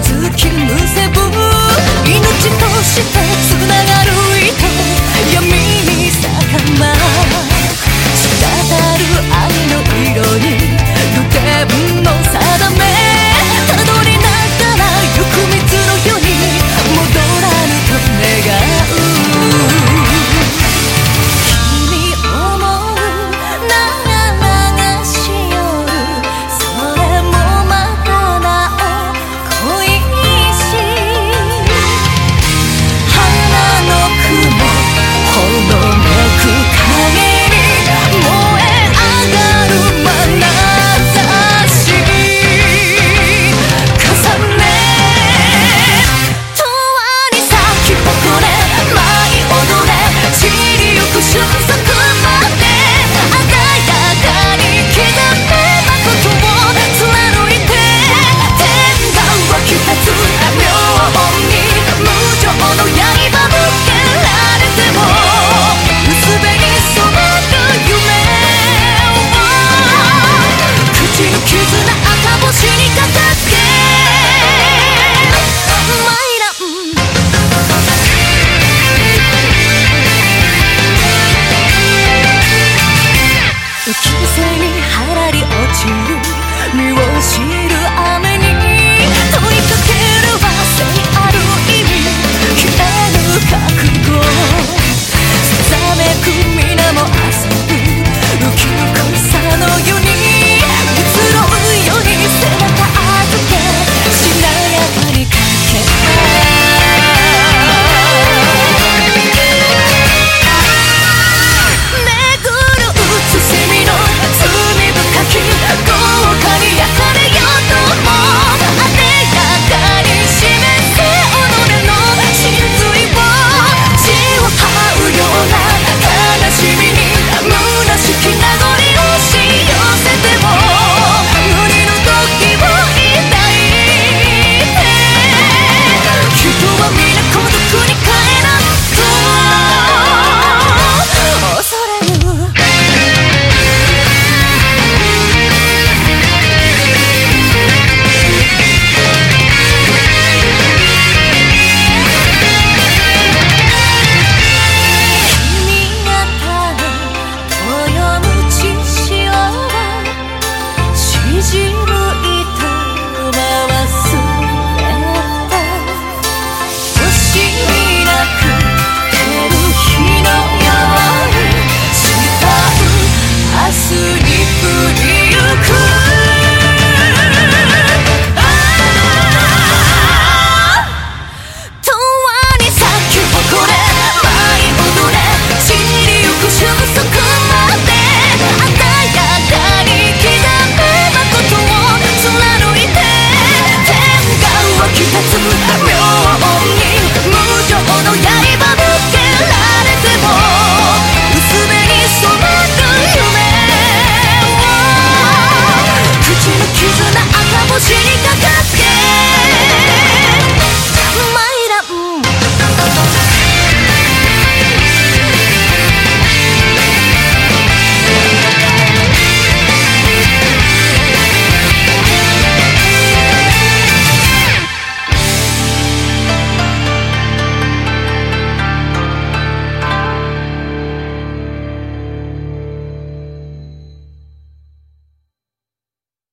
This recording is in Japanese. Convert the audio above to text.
続る命として繋がる糸。闇にはらり落ちる。身を知る